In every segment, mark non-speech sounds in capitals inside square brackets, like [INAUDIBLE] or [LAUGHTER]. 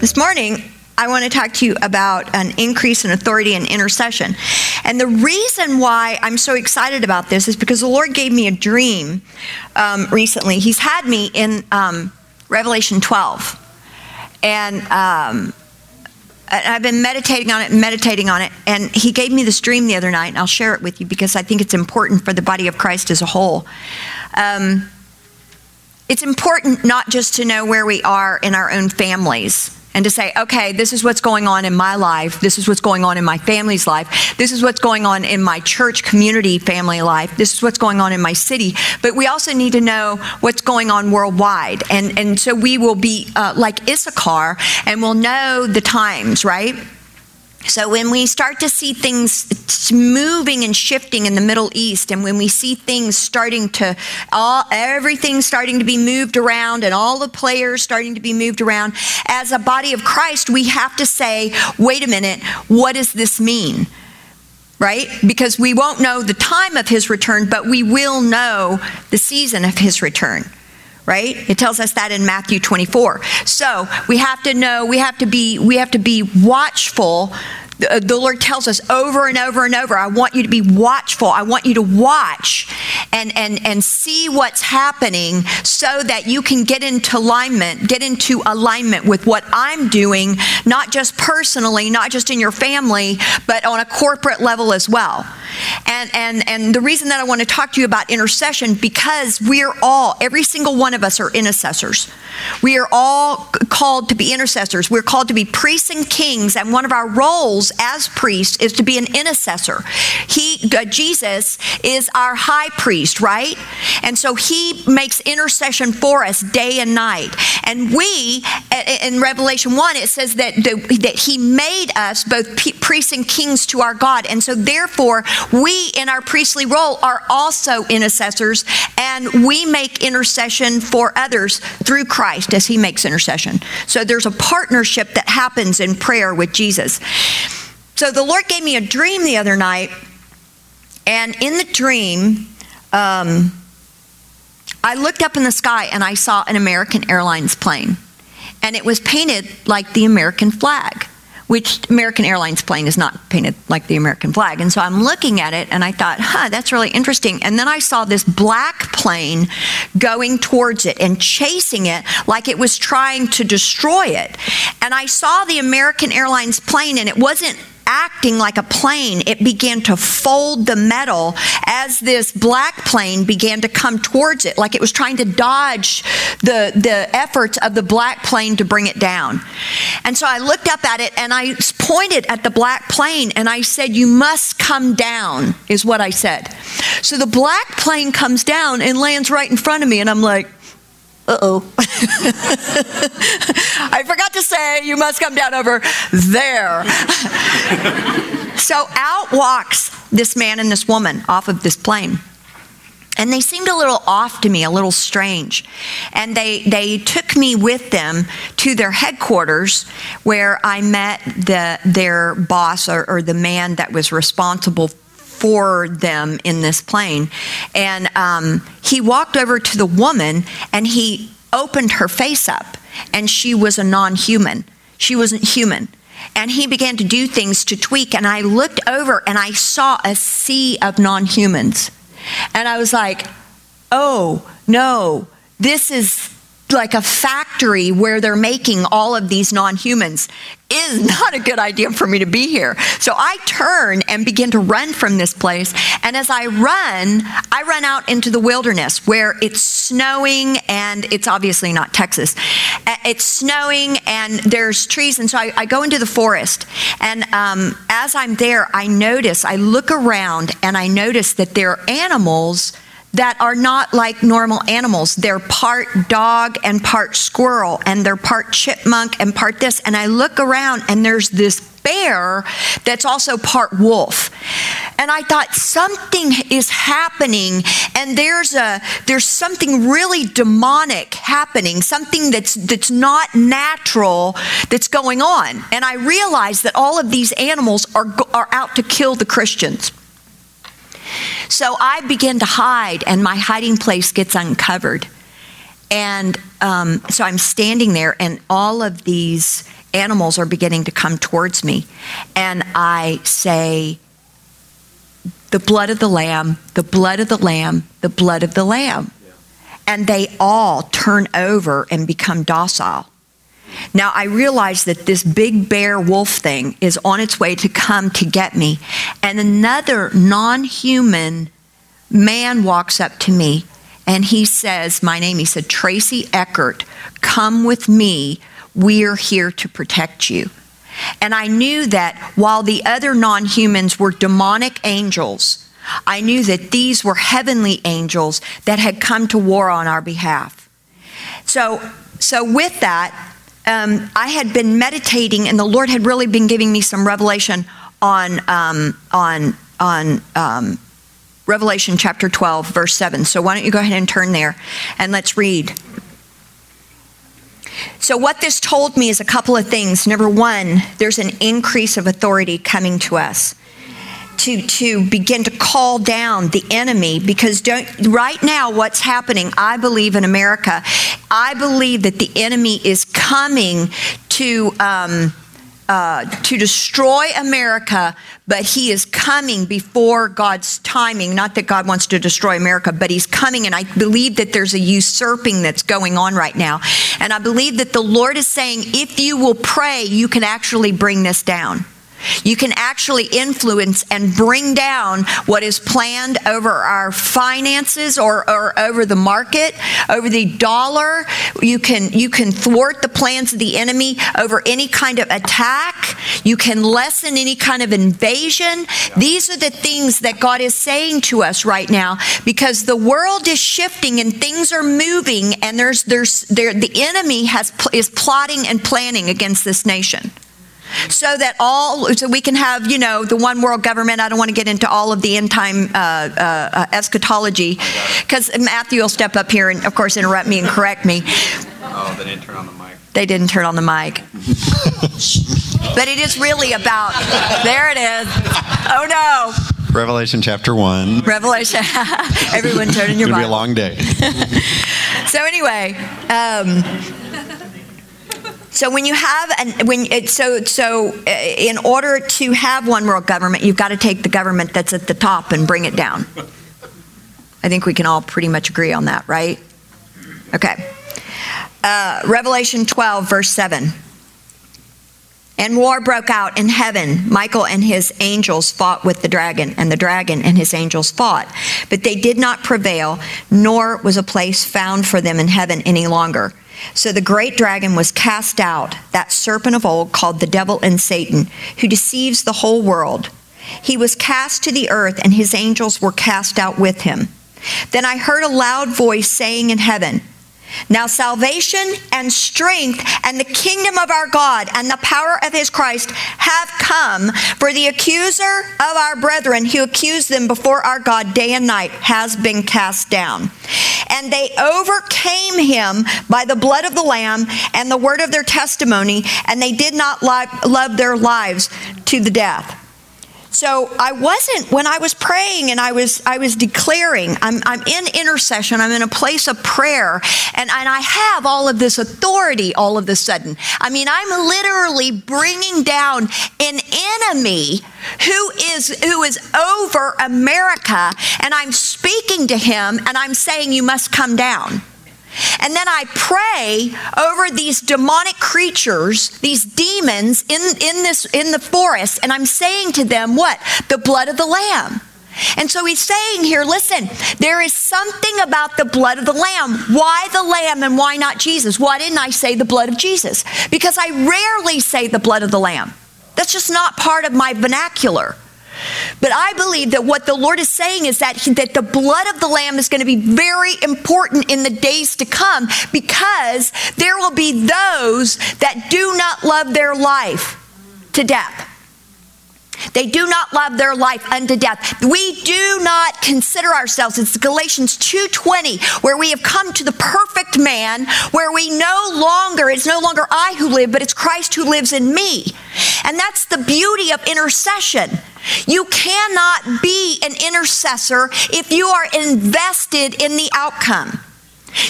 this morning, I want to talk to you about an increase in authority and intercession. And the reason why I'm so excited about this is because the Lord gave me a dream um, recently. He's had me in um, Revelation 12. And um, I've been meditating on it and meditating on it. And he gave me this dream the other night, and I'll share it with you because I think it's important for the body of Christ as a whole. Um, it's important not just to know where we are in our own families and to say, okay, this is what's going on in my life. This is what's going on in my family's life. This is what's going on in my church community family life. This is what's going on in my city. But we also need to know what's going on worldwide. And, and so we will be uh, like Issachar and we'll know the times, right? So when we start to see things moving and shifting in the Middle East, and when we see things starting to, all everything starting to be moved around, and all the players starting to be moved around, as a body of Christ, we have to say, wait a minute, what does this mean? Right? Because we won't know the time of his return, but we will know the season of his return right? It tells us that in Matthew 24. So we have to know, we have to be, we have to be watchful uh, the Lord tells us over and over and over, I want you to be watchful. I want you to watch and, and, and see what's happening so that you can get into alignment, get into alignment with what I'm doing, not just personally, not just in your family, but on a corporate level as well. And, and, and the reason that I want to talk to you about intercession, because we're all, every single one of us are intercessors. We are all called to be intercessors. We're called to be priests and kings, and one of our roles as priest is to be an intercessor. He, uh, Jesus, is our high priest, right? And so he makes intercession for us day and night. And we, in Revelation 1, it says that, that he made us both priests and kings to our God. And so therefore, we in our priestly role are also intercessors and we make intercession for others through Christ as he makes intercession. So there's a partnership that happens in prayer with Jesus. So the Lord gave me a dream the other night, and in the dream, um, I looked up in the sky and I saw an American Airlines plane, and it was painted like the American flag which American Airlines plane is not painted like the American flag. And so I'm looking at it and I thought, huh, that's really interesting. And then I saw this black plane going towards it and chasing it like it was trying to destroy it. And I saw the American Airlines plane and it wasn't acting like a plane, it began to fold the metal as this black plane began to come towards it, like it was trying to dodge the, the efforts of the black plane to bring it down. And so I looked up at it and I pointed at the black plane and I said, You must come down, is what I said. So the black plane comes down and lands right in front of me, and I'm like, uh oh. [LAUGHS] I forgot to say, you must come down over there. [LAUGHS] so out walks this man and this woman off of this plane. And they seemed a little off to me, a little strange. And they, they took me with them to their headquarters where I met the, their boss or, or the man that was responsible for them in this plane. And um, he walked over to the woman and he opened her face up, and she was a non human. She wasn't human. And he began to do things to tweak, and I looked over and I saw a sea of non humans. And I was like, oh, no, this is like a factory where they're making all of these non humans is [LAUGHS] not a good idea for me to be here. So I turn and begin to run from this place. And as I run, I run out into the wilderness where it's snowing and it's obviously not Texas. It's snowing and there's trees. And so I, I go into the forest. And um, as I'm there, I notice, I look around and I notice that there are animals that are not like normal animals. They're part dog and part squirrel, and they're part chipmunk and part this. And I look around, and there's this bear that's also part wolf. And I thought something is happening and there's a there's something really demonic happening, something that's that's not natural that's going on. And I realized that all of these animals are are out to kill the Christians. So I begin to hide, and my hiding place gets uncovered. And um, so I'm standing there, and all of these animals are beginning to come towards me. And I say, the blood of the lamb, the blood of the lamb, the blood of the lamb. And they all turn over and become docile. Now, I realize that this big bear wolf thing is on its way to come to get me. And another non human man walks up to me and he says, My name, he said, Tracy Eckert, come with me. We're here to protect you. And I knew that while the other non humans were demonic angels, I knew that these were heavenly angels that had come to war on our behalf. So, so with that, um, I had been meditating, and the Lord had really been giving me some revelation on um, on on um, Revelation chapter 12, verse 7. So why don't you go ahead and turn there and let's read. So, what this told me is a couple of things. Number one, there's an increase of authority coming to us to, to begin to call down the enemy because right now, what's happening, I believe in America, I believe that the enemy is coming to. Um, uh, to destroy America, but he is coming before God's timing. Not that God wants to destroy America, but he's coming. And I believe that there's a usurping that's going on right now. And I believe that the Lord is saying, if you will pray, you can actually bring this down. You can actually influence and bring down what is planned over our finances or, or, over the market, over the dollar. You can, you can thwart the plans of the enemy over any kind of attack. You can lessen any kind of invasion. These are the things that God is saying to us right now because the world is shifting and things are moving and there's, there's, there, the enemy has, is plotting and planning against this nation so that all so we can have you know the one world government. I don't want to get into all of the end time uh, uh, uh eschatology because matthew will step up here and of course interrupt me and correct me. Oh they didn't turn on the mic. They didn't turn on the mic. [LAUGHS] But it is really about there it is. Oh no. Revelation chapter 1. Revelation. [LAUGHS] Everyone turn in your It's going to be a long day. [LAUGHS] so, anyway, um, so when you have and when it, so so uh, in order to have one world government, you've got to take the government that's at the top and bring it down. I think we can all pretty much agree on that, right? Okay. Uh, Revelation 12, verse 7. And war broke out in heaven. Michael and his angels fought with the dragon, and the dragon and his angels fought. But they did not prevail, nor was a place found for them in heaven any longer. So the great dragon was cast out, that serpent of old called the devil and Satan, who deceives the whole world. He was cast to the earth, and his angels were cast out with him. Then I heard a loud voice saying in heaven, now, salvation and strength and the kingdom of our God and the power of his Christ have come, for the accuser of our brethren who accused them before our God day and night has been cast down. And they overcame him by the blood of the Lamb and the word of their testimony, and they did not love their lives to the death. So I wasn't when I was praying and I was I was declaring I'm I'm in intercession I'm in a place of prayer and and I have all of this authority all of a sudden. I mean I'm literally bringing down an enemy who is who is over America and I'm speaking to him and I'm saying you must come down and then I pray over these demonic creatures, these demons in, in this in the forest, and I'm saying to them, what? The blood of the Lamb. And so he's saying here, listen, there is something about the blood of the Lamb. Why the Lamb and why not Jesus? Why didn't I say the blood of Jesus? Because I rarely say the blood of the Lamb. That's just not part of my vernacular. But I believe that what the Lord is saying is that, that the blood of the Lamb is going to be very important in the days to come because there will be those that do not love their life to death. They do not love their life unto death. We do not consider ourselves. It's Galatians 2:20 where we have come to the perfect man where we no longer it's no longer I who live but it's Christ who lives in me. And that's the beauty of intercession. You cannot be an intercessor if you are invested in the outcome.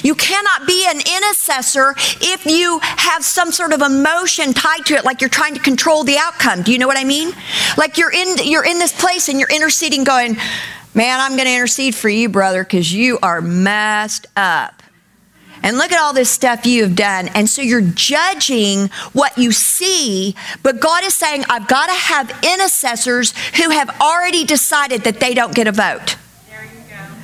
You cannot be an intercessor if you have some sort of emotion tied to it, like you're trying to control the outcome. Do you know what I mean? Like you're in you're in this place and you're interceding, going, "Man, I'm going to intercede for you, brother, because you are messed up." And look at all this stuff you have done. And so you're judging what you see, but God is saying, I've got to have intercessors who have already decided that they don't get a vote.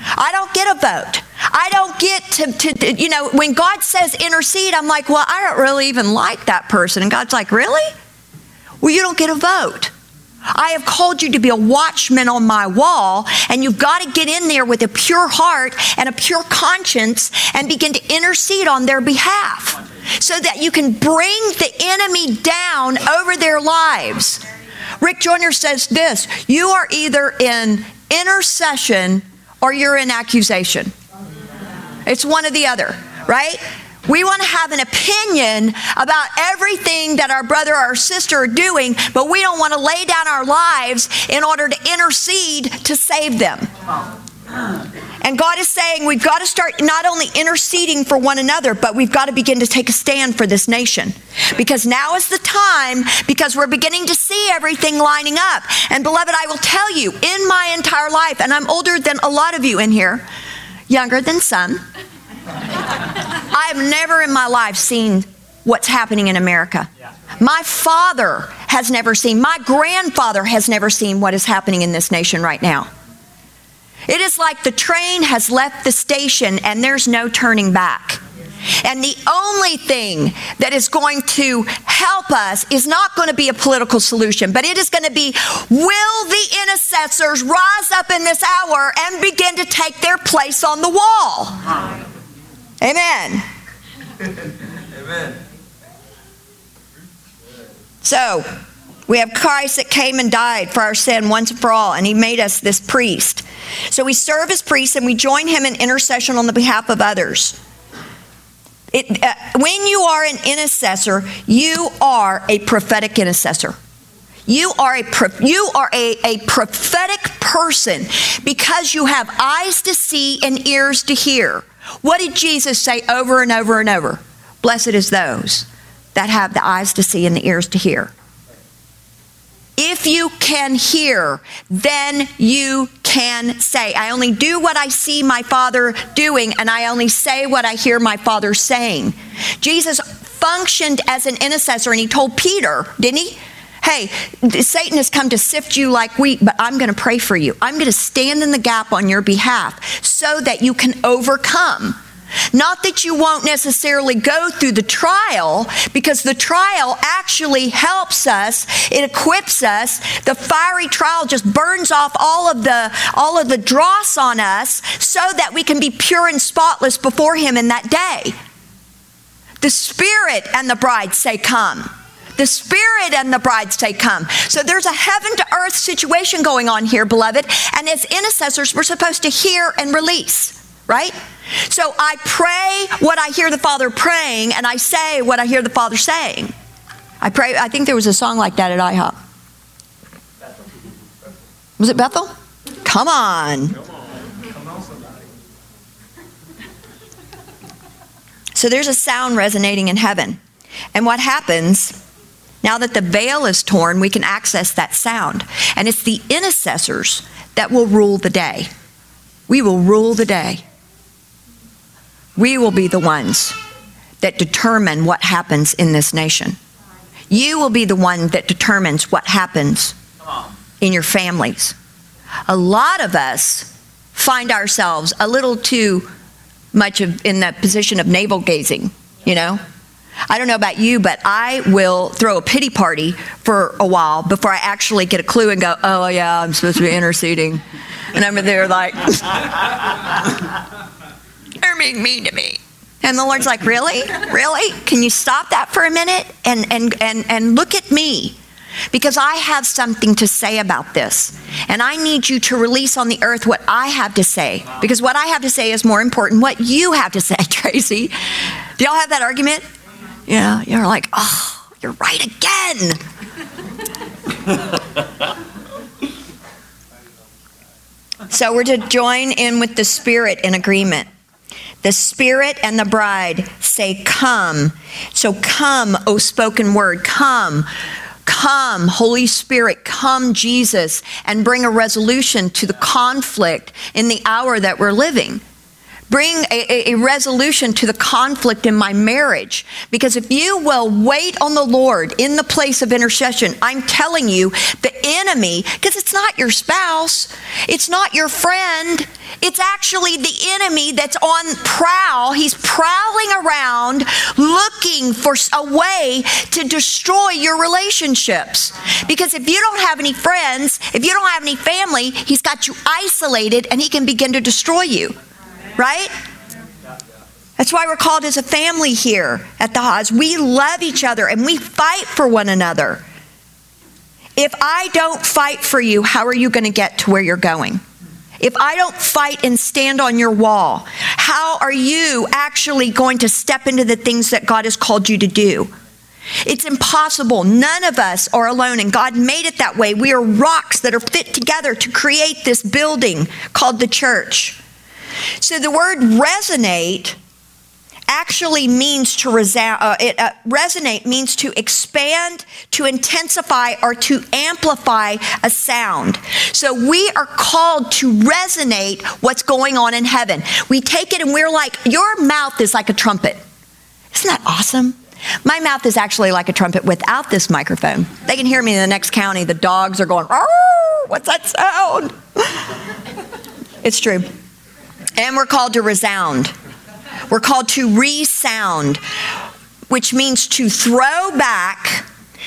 I don't get a vote. I don't get to, to, you know, when God says intercede, I'm like, well, I don't really even like that person. And God's like, really? Well, you don't get a vote. I have called you to be a watchman on my wall, and you've got to get in there with a pure heart and a pure conscience and begin to intercede on their behalf so that you can bring the enemy down over their lives. Rick Joyner says this you are either in intercession or you're in accusation. It's one or the other, right? We want to have an opinion about everything that our brother or our sister are doing, but we don't want to lay down our lives in order to intercede to save them. And God is saying we've got to start not only interceding for one another, but we've got to begin to take a stand for this nation. Because now is the time, because we're beginning to see everything lining up. And beloved, I will tell you, in my entire life, and I'm older than a lot of you in here, younger than some, [LAUGHS] I have never in my life seen what's happening in America. My father has never seen, my grandfather has never seen what is happening in this nation right now. It is like the train has left the station and there's no turning back. And the only thing that is going to help us is not going to be a political solution, but it is going to be will the intercessors rise up in this hour and begin to take their place on the wall? Amen. Amen. So, we have Christ that came and died for our sin once and for all, and he made us this priest. So we serve as priests and we join him in intercession on the behalf of others. It, uh, when you are an intercessor, you are a prophetic intercessor. You are a you are a, a prophetic person because you have eyes to see and ears to hear. What did Jesus say over and over and over? Blessed is those that have the eyes to see and the ears to hear. If you can hear, then you can say. I only do what I see my Father doing, and I only say what I hear my Father saying. Jesus functioned as an intercessor, and he told Peter, didn't he? Hey, Satan has come to sift you like wheat, but I'm going to pray for you. I'm going to stand in the gap on your behalf so that you can overcome. Not that you won't necessarily go through the trial, because the trial actually helps us, it equips us. The fiery trial just burns off all of the all of the dross on us so that we can be pure and spotless before him in that day. The spirit and the bride say, Come. The Spirit and the bride say, Come. So there's a heaven to earth situation going on here, beloved. And as intercessors, we're supposed to hear and release, right? So I pray what I hear the Father praying, and I say what I hear the Father saying. I pray, I think there was a song like that at IHOP. Was it Bethel? Come on. So there's a sound resonating in heaven. And what happens now that the veil is torn, we can access that sound. And it's the intercessors that will rule the day. We will rule the day. We will be the ones that determine what happens in this nation. You will be the one that determines what happens in your families. A lot of us find ourselves a little too much of, in that position of navel gazing, you know? I don't know about you, but I will throw a pity party for a while before I actually get a clue and go, oh, yeah, I'm supposed to be interceding. And I'm there like, [LAUGHS] they're being mean to me. And the Lord's like, really? Really? Can you stop that for a minute and, and, and, and look at me? Because I have something to say about this. And I need you to release on the earth what I have to say. Because what I have to say is more important what you have to say, [LAUGHS] Tracy. Do y'all have that argument? Yeah, you're like, oh, you're right again. so we're to join in with the Spirit in agreement. The Spirit and the bride say, Come. So come, O spoken word, come. Come, Holy Spirit, come, Jesus, and bring a resolution to the conflict in the hour that we're living bring a, a, resolution to the conflict in my marriage. Because if you will wait on the Lord in the place of intercession, I'm telling you, the enemy, because it's not your spouse, it's not your friend, it's actually the enemy that's on prowl. He's prowling around looking for a way to destroy your relationships. Because if you don't have any friends, if you don't have any family, he's got you isolated and he can begin to destroy you right? That's why we're called as a family here at the Haas. We love each other and we fight for one another. If I don't fight for you, how are you going to get to where you're going? If I don't fight and stand on your wall, how are you actually going to step into the things that God has called you to do? It's impossible. None of us are alone, and God made it that way. We are rocks that are fit together to create this building called the church. So the word resonate actually means to resound, uh, it, uh, resonate means to expand, to intensify, or to amplify a sound. So we are called to resonate what's going on in heaven. We take it and we're like, your mouth is like a trumpet. Isn't that awesome? My mouth is actually like a trumpet without this microphone. They can hear me in the next county. The dogs are going, what's that sound? [LAUGHS] it's true. And we're called to resound. We're called to resound, which means to throw back,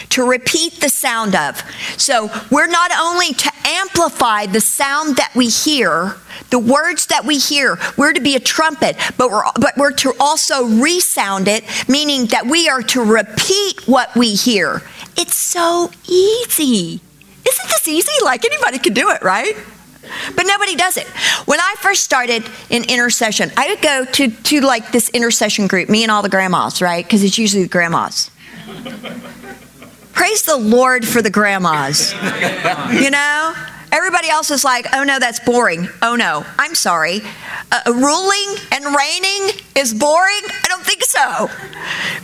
to repeat the sound of. So we're not only to amplify the sound that we hear, the words that we hear, we're to be a trumpet, but we're, but we're to also resound it, meaning that we are to repeat what we hear. It's so easy. Isn't this easy? Like anybody can do it, right? But nobody does it. When I first started in intercession, I would go to, to like this intercession group, me and all the grandmas, right? Because it's usually the grandmas. Praise the Lord for the grandmas. You know? Everybody else is like, oh no, that's boring. Oh no, I'm sorry. Uh, ruling and reigning is boring? I don't think so.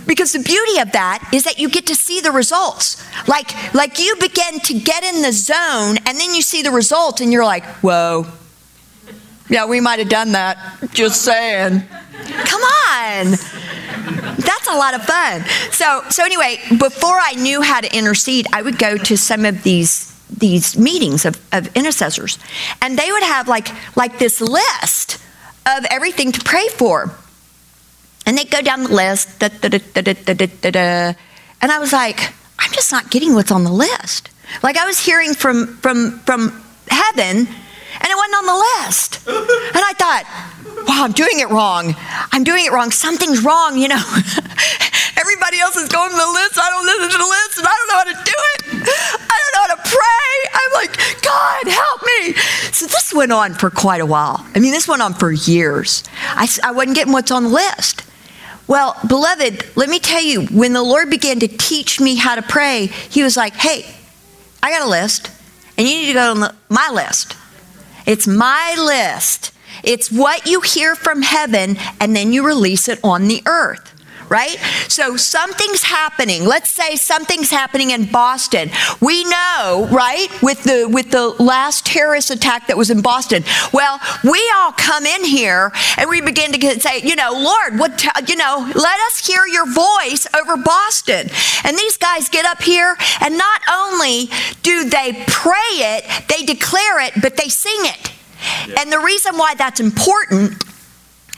Because the beauty of that is that you get to see the results. Like, like you begin to get in the zone and then you see the result and you're like, whoa. Yeah, we might have done that. Just saying. Come on. That's a lot of fun. So, so anyway, before I knew how to intercede, I would go to some of these these meetings of, of intercessors, and they would have like like this list of everything to pray for, and they'd go down the list, da, da, da, and I was like, I'm just not getting what's on the list. Like I was hearing from from from heaven, and it wasn't on the list, and I thought, wow, I'm doing it wrong. I'm doing it wrong. Something's wrong, you know. [LAUGHS] Everybody else is going to the list. I don't listen to the list, and I don't know how to do it. I don't know how to pray. I'm like, God, help me. So this went on for quite a while. I mean, this went on for years. I, I wasn't getting what's on the list. Well, beloved, let me tell you, when the Lord began to teach me how to pray, He was like, hey, I got a list, and you need to go on the, my list. It's my list. It's what you hear from heaven, and then you release it on the earth right? So something's happening. Let's say something's happening in Boston. We know, right, with the with the last terrorist attack that was in Boston. Well, we all come in here and we begin to get, say, you know, Lord, what you know, let us hear your voice over Boston. And these guys get up here and not only do they pray it, they declare it, but they sing it. And the reason why that's important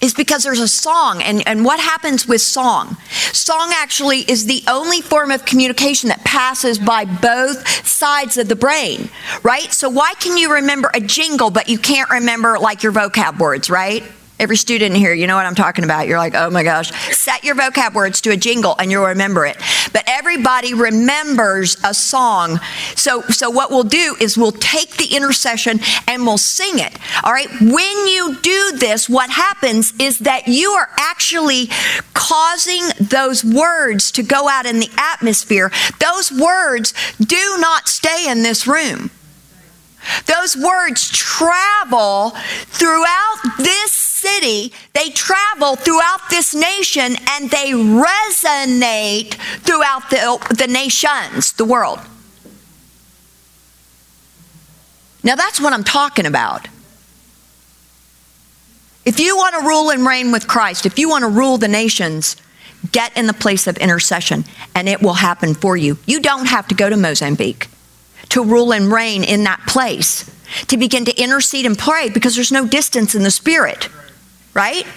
is because there's a song. And, and what happens with song? Song actually is the only form of communication that passes by both sides of the brain, right? So, why can you remember a jingle, but you can't remember like your vocab words, right? Every student here, you know what I'm talking about. You're like, oh my gosh. Set your vocab words to a jingle and you'll remember it. But everybody remembers a song. So, so what we'll do is we'll take the intercession and we'll sing it. All right. When you do this, what happens is that you are actually causing those words to go out in the atmosphere. Those words do not stay in this room. Those words travel throughout this city. They travel throughout this nation and they resonate throughout the, the nations, the world. Now, that's what I'm talking about. If you want to rule and reign with Christ, if you want to rule the nations, get in the place of intercession and it will happen for you. You don't have to go to Mozambique to rule and reign in that place, to begin to intercede and pray because there's no distance in the spirit, right?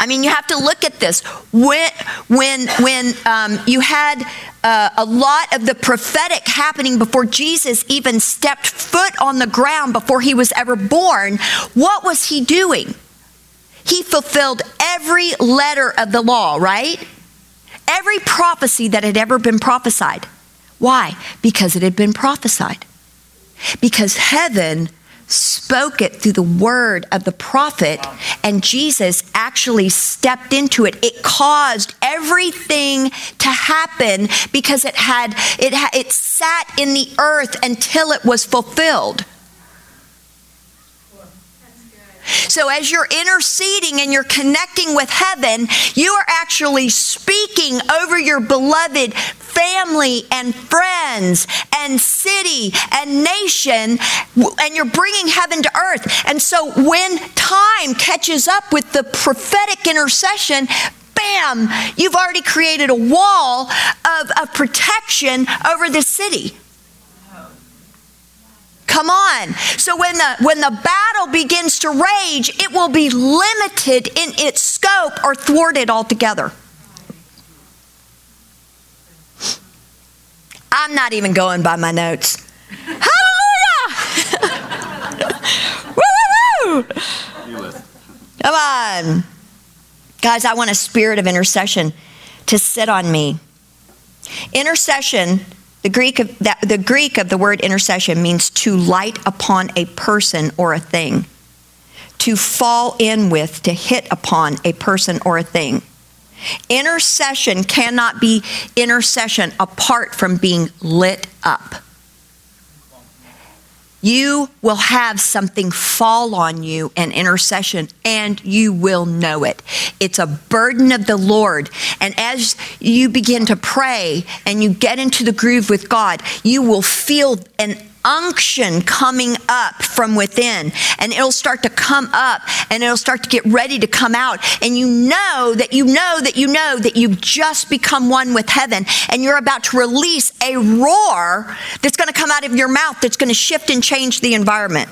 I mean, you have to look at this. When, when, when um, you had uh, a lot of the prophetic happening before Jesus even stepped foot on the ground before he was ever born, what was he doing? He fulfilled every letter of the law, right? Every prophecy that had ever been prophesied. Why? Because it had been prophesied. Because heaven spoke it through the word of the prophet, and Jesus actually stepped into it. It caused everything to happen because it had it had, it sat in the earth until it was fulfilled. So, as you're interceding and you're connecting with heaven, you are actually speaking over your beloved family and friends and city and nation, and you're bringing heaven to earth. And so, when time catches up with the prophetic intercession, bam, you've already created a wall of, of protection over the city. Come on. So when the when the battle begins to rage, it will be limited in its scope or thwarted altogether. I'm not even going by my notes. Hallelujah! [LAUGHS] woo, woo, woo! Come on. Guys, I want a spirit of intercession to sit on me. Intercession the Greek, of, that, the Greek of the word intercession means to light upon a person or a thing, to fall in with, to hit upon a person or a thing. Intercession cannot be intercession apart from being lit up you will have something fall on you in intercession and you will know it. It's a burden of the lord. And as you begin to pray and you get into the groove with god you will feel an unction coming up from within. And it'll start to come up and it'll start to get ready to come out. And you know that you know that you know that you've just become one with heaven. And you're about to release a roar that's going to come out of your mouth that's going to shift and change the environment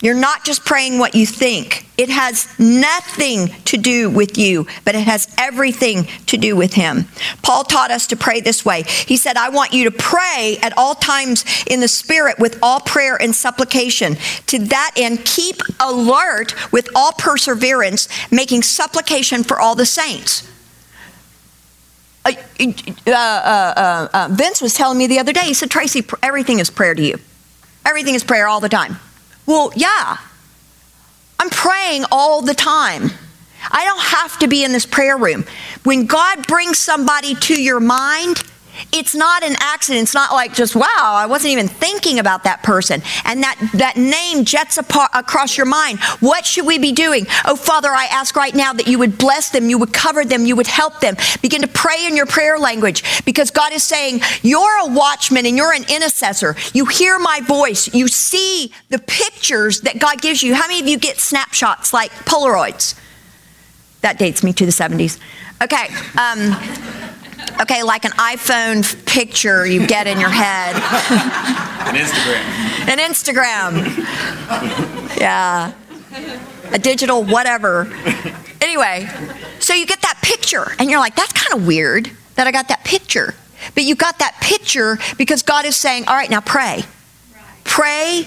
you're not just praying what you think. It has nothing to do with you, but it has everything to do with Him. Paul taught us to pray this way. He said, I want you to pray at all times in the Spirit with all prayer and supplication. To that end, keep alert with all perseverance, making supplication for all the saints. Uh, uh, uh, uh Vince was telling me the other day, he said, Tracy, everything is prayer to you. Everything is prayer all the time. Well, yeah. I'm praying all the time. I don't have to be in this prayer room. When God brings somebody to your mind, it's not an accident. It's not like just, wow, I wasn't even thinking about that person. And that, that name jets apart, across your mind. What should we be doing? Oh, Father, I ask right now that you would bless them, you would cover them, you would help them. Begin to pray in your prayer language because God is saying, You're a watchman and you're an intercessor. You hear my voice, you see the pictures that God gives you. How many of you get snapshots like Polaroids? That dates me to the 70s. Okay. Um, Okay, like an iPhone picture you get in your head. an Instagram. An Instagram. Yeah. A digital whatever. Anyway, so you get that picture and you're like, that's kind of weird that I got that picture. But you got that picture because God is saying, all right, now pray. Pray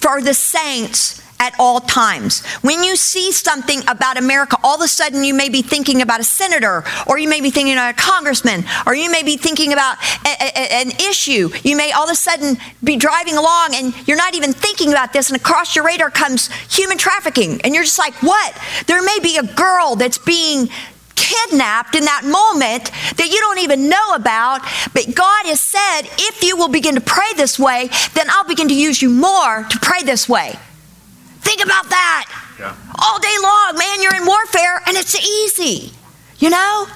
for the saints at all times. When you see something about America, all of a sudden you may be thinking about a senator, or you may be thinking about a congressman, or you may be thinking about a, a, an issue. You may all of a sudden be driving along and you're not even thinking about this, and across your radar comes human trafficking. And you're just like, what? There may be a girl that's being kidnapped in that moment that you don't even know about. But God has said, if you will begin to pray this way, then I'll begin to use you more to pray this way. Think about that. Yeah. All day long, man, you're in warfare and it's easy, you know?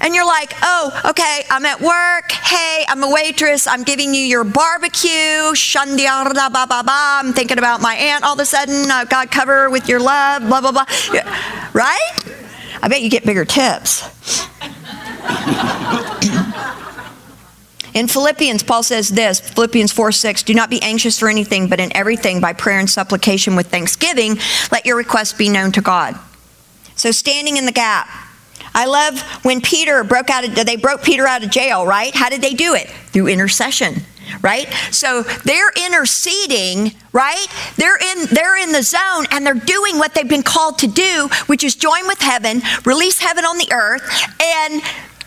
And you're like, oh, okay, I'm at work. Hey, I'm a waitress. I'm giving you your barbecue. Shandia ba ba ba. I'm thinking about my aunt all of a sudden. Uh, got cover with your love, blah, blah, blah. Right? I bet you get bigger tips. [LAUGHS] In Philippians, Paul says this Philippians 4 6, do not be anxious for anything, but in everything, by prayer and supplication with thanksgiving, let your requests be known to God. So, standing in the gap. I love when Peter broke out of, they broke Peter out of jail, right? How did they do it? Through intercession, right? So they're interceding, right? They're in, they're in the zone and they're doing what they've been called to do, which is join with heaven, release heaven on the earth. And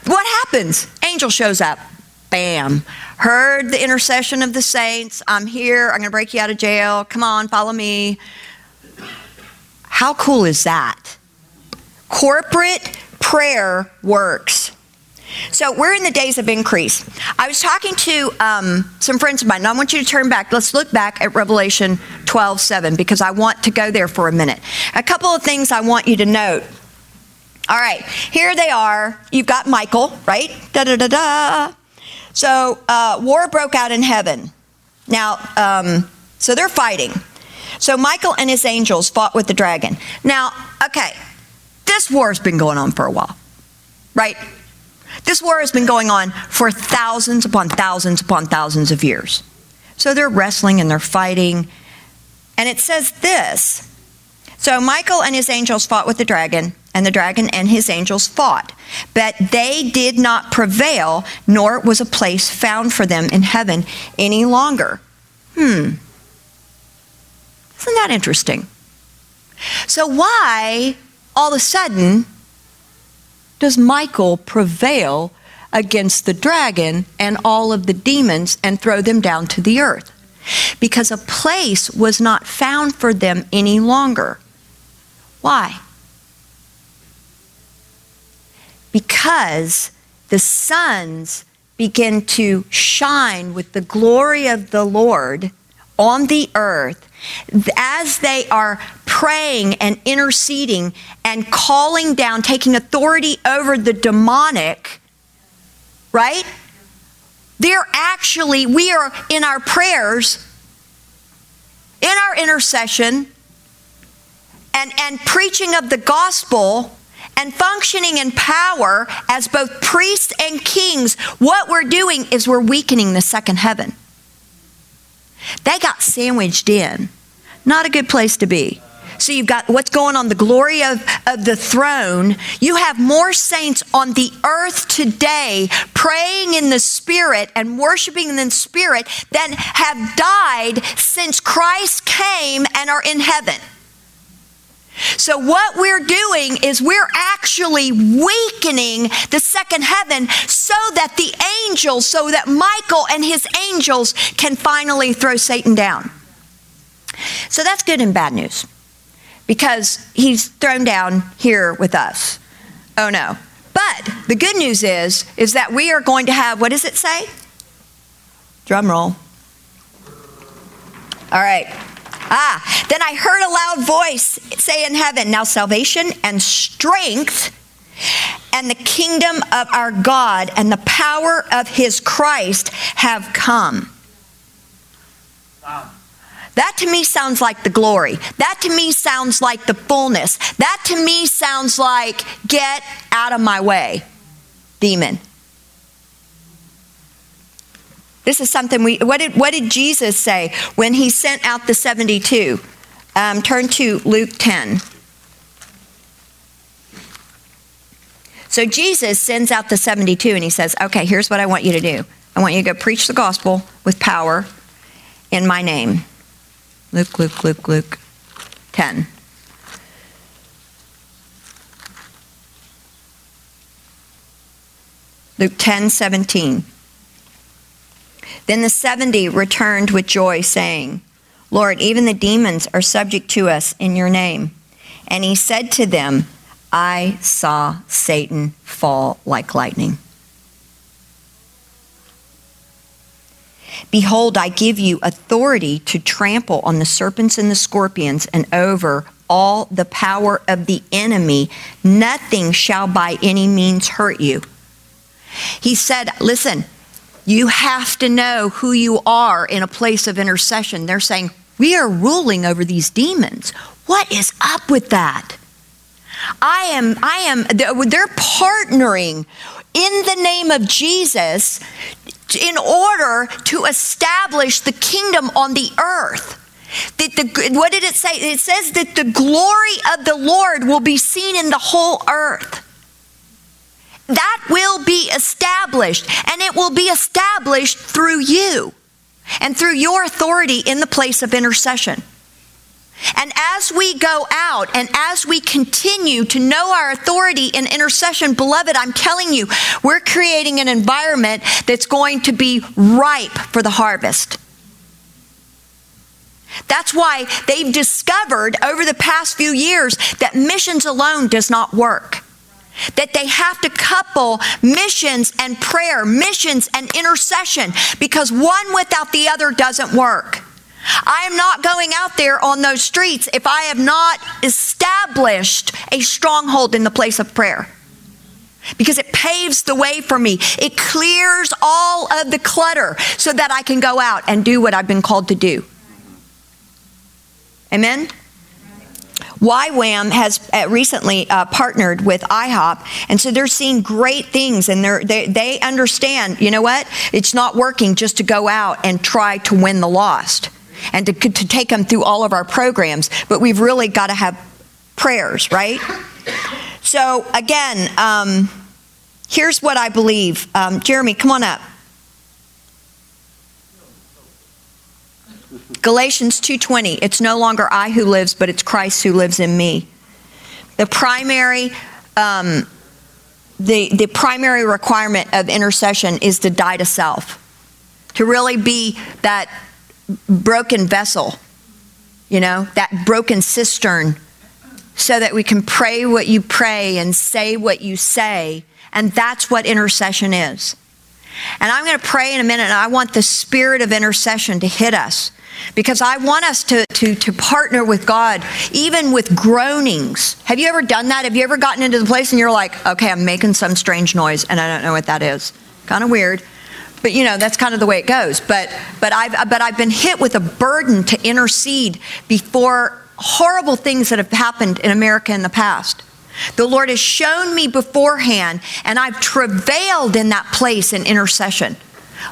what happens? Angel shows up. Bam. Heard the intercession of the saints. I'm here. I'm going to break you out of jail. Come on, follow me. How cool is that? Corporate prayer works. So we're in the days of increase. I was talking to um, some friends of mine, and I want you to turn back. Let's look back at Revelation 12 7 because I want to go there for a minute. A couple of things I want you to note. All right, here they are. You've got Michael, right? Da da da da. So uh, war broke out in heaven. Now, um, so they're fighting. So Michael and his angels fought with the dragon. Now, okay, this war has been going on for a while, right? This war has been going on for thousands upon thousands upon thousands of years. So they're wrestling and they're fighting. And it says this So Michael and his angels fought with the dragon, and the dragon and his angels fought. But they did not prevail, nor was a place found for them in heaven any longer. Hmm. Isn't that interesting? So, why all of a sudden does Michael prevail against the dragon and all of the demons and throw them down to the earth? Because a place was not found for them any longer. Why? Because the sons begin to shine with the glory of the Lord on the earth as they are praying and interceding and calling down, taking authority over the demonic, right? They're actually, we are in our prayers, in our intercession, and, and preaching of the gospel and functioning in power as both priests and kings, what we're doing is we're weakening the second heaven. They got sandwiched in. Not a good place to be. So you've got what's going on, the glory of, of the throne. You have more saints on the earth today praying in the spirit and worshiping in the spirit than have died since Christ came and are in heaven. So, what we're doing is we're actually weakening the second heaven so that the angels, so that Michael and his angels can finally throw Satan down. So, that's good and bad news because he's thrown down here with us. Oh no. But the good news is is that we are going to have what does it say? Drum roll. All right. Ah, then I heard a loud voice say in heaven, Now salvation and strength and the kingdom of our God and the power of his Christ have come. Wow. That to me sounds like the glory. That to me sounds like the fullness. That to me sounds like get out of my way, demon. This is something we, what did, what did Jesus say when he sent out the 72? Um, turn to Luke 10. So Jesus sends out the 72 and he says, Okay, here's what I want you to do. I want you to go preach the gospel with power in my name. Luke, Luke, Luke, Luke 10. Luke 10 17. Then the 70 returned with joy, saying, Lord, even the demons are subject to us in your name. And he said to them, I saw Satan fall like lightning. Behold, I give you authority to trample on the serpents and the scorpions and over all the power of the enemy. Nothing shall by any means hurt you. He said, Listen, you have to know who you are in a place of intercession. They're saying, We are ruling over these demons. What is up with that? I am, I am, they're partnering in the name of Jesus in order to establish the kingdom on the earth. That the, what did it say? It says that the glory of the Lord will be seen in the whole earth. That will be established, and it will be established through you and through your authority in the place of intercession. And as we go out and as we continue to know our authority in intercession, beloved, I'm telling you, we're creating an environment that's going to be ripe for the harvest. That's why they've discovered over the past few years that missions alone does not work. That they have to couple missions and prayer, missions and intercession, because one without the other doesn't work. I am not going out there on those streets if I have not established a stronghold in the place of prayer. Because it paves the way for me. It clears all of the clutter so that I can go out and do what I've been called to do. Amen? YWAM has uh, recently uh, partnered with IHOP, and so they're seeing great things, and they they understand. You know what? It's not working just to go out and try to win the lost and to, to take them through all of our programs, but we've really got to have prayers, right? So, again, um, here's what I believe. Um, Jeremy, come on up. Galatians 2:20 It's no longer I who lives but it's Christ who lives in me. The primary um, the, the primary requirement of intercession is to die to self. To really be that broken vessel, you know, that broken cistern, so that we can pray what you pray and say what you say. And that's what intercession is. And I'm going to pray in a minute, and I want the spirit of intercession to hit us because I want us to, to, to partner with God, even with groanings. Have you ever done that? Have you ever gotten into the place and you're like, okay, I'm making some strange noise and I don't know what that is? Kind of weird. But you know, that's kind of the way it goes. But but I've but I've been hit with a burden to intercede before horrible things that have happened in America in the past. The Lord has shown me beforehand, and I've travailed in that place in intercession,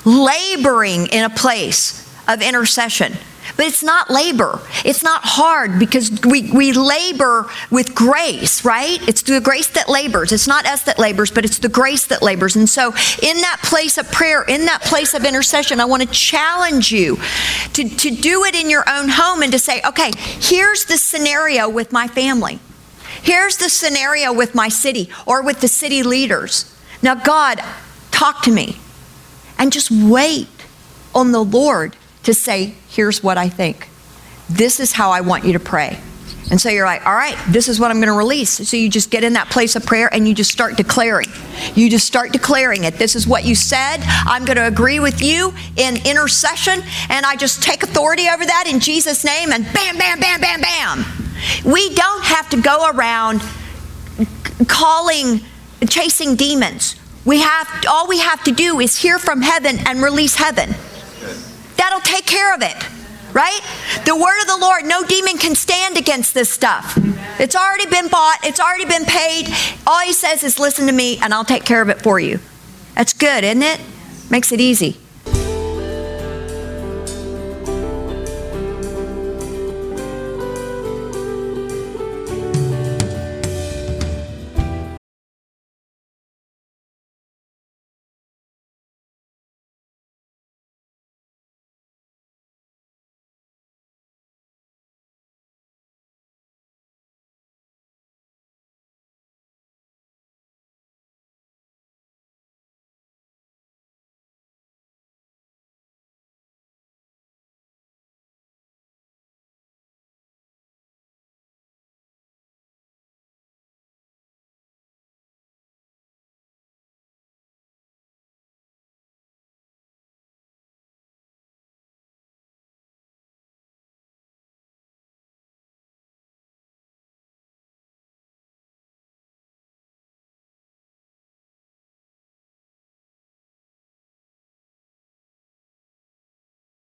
laboring in a place of intercession. But it's not labor. It's not hard because we, we labor with grace, right? It's the grace that labors. It's not us that labors, but it's the grace that labors. And so, in that place of prayer, in that place of intercession, I want to challenge you to, to do it in your own home and to say, okay, here's the scenario with my family. Here's the scenario with my city or with the city leaders. Now, God, talk to me. And just wait on the Lord to say, here's what I think. This is how I want you to pray. And so you're like, all right, this is what I'm going to release. So you just get in that place of prayer and you just start declaring. You just start declaring it. This is what you said. I'm going to agree with you in intercession. And I just take authority over that in Jesus' name. And bam, bam, bam, bam, bam. We don't have to go around calling, chasing demons. We have, all we have to do is hear from heaven and release heaven. That'll take care of it, right? The word of the Lord, no demon can stand against this stuff. It's already been bought, it's already been paid. All he says is, listen to me, and I'll take care of it for you. That's good, isn't it? Makes it easy.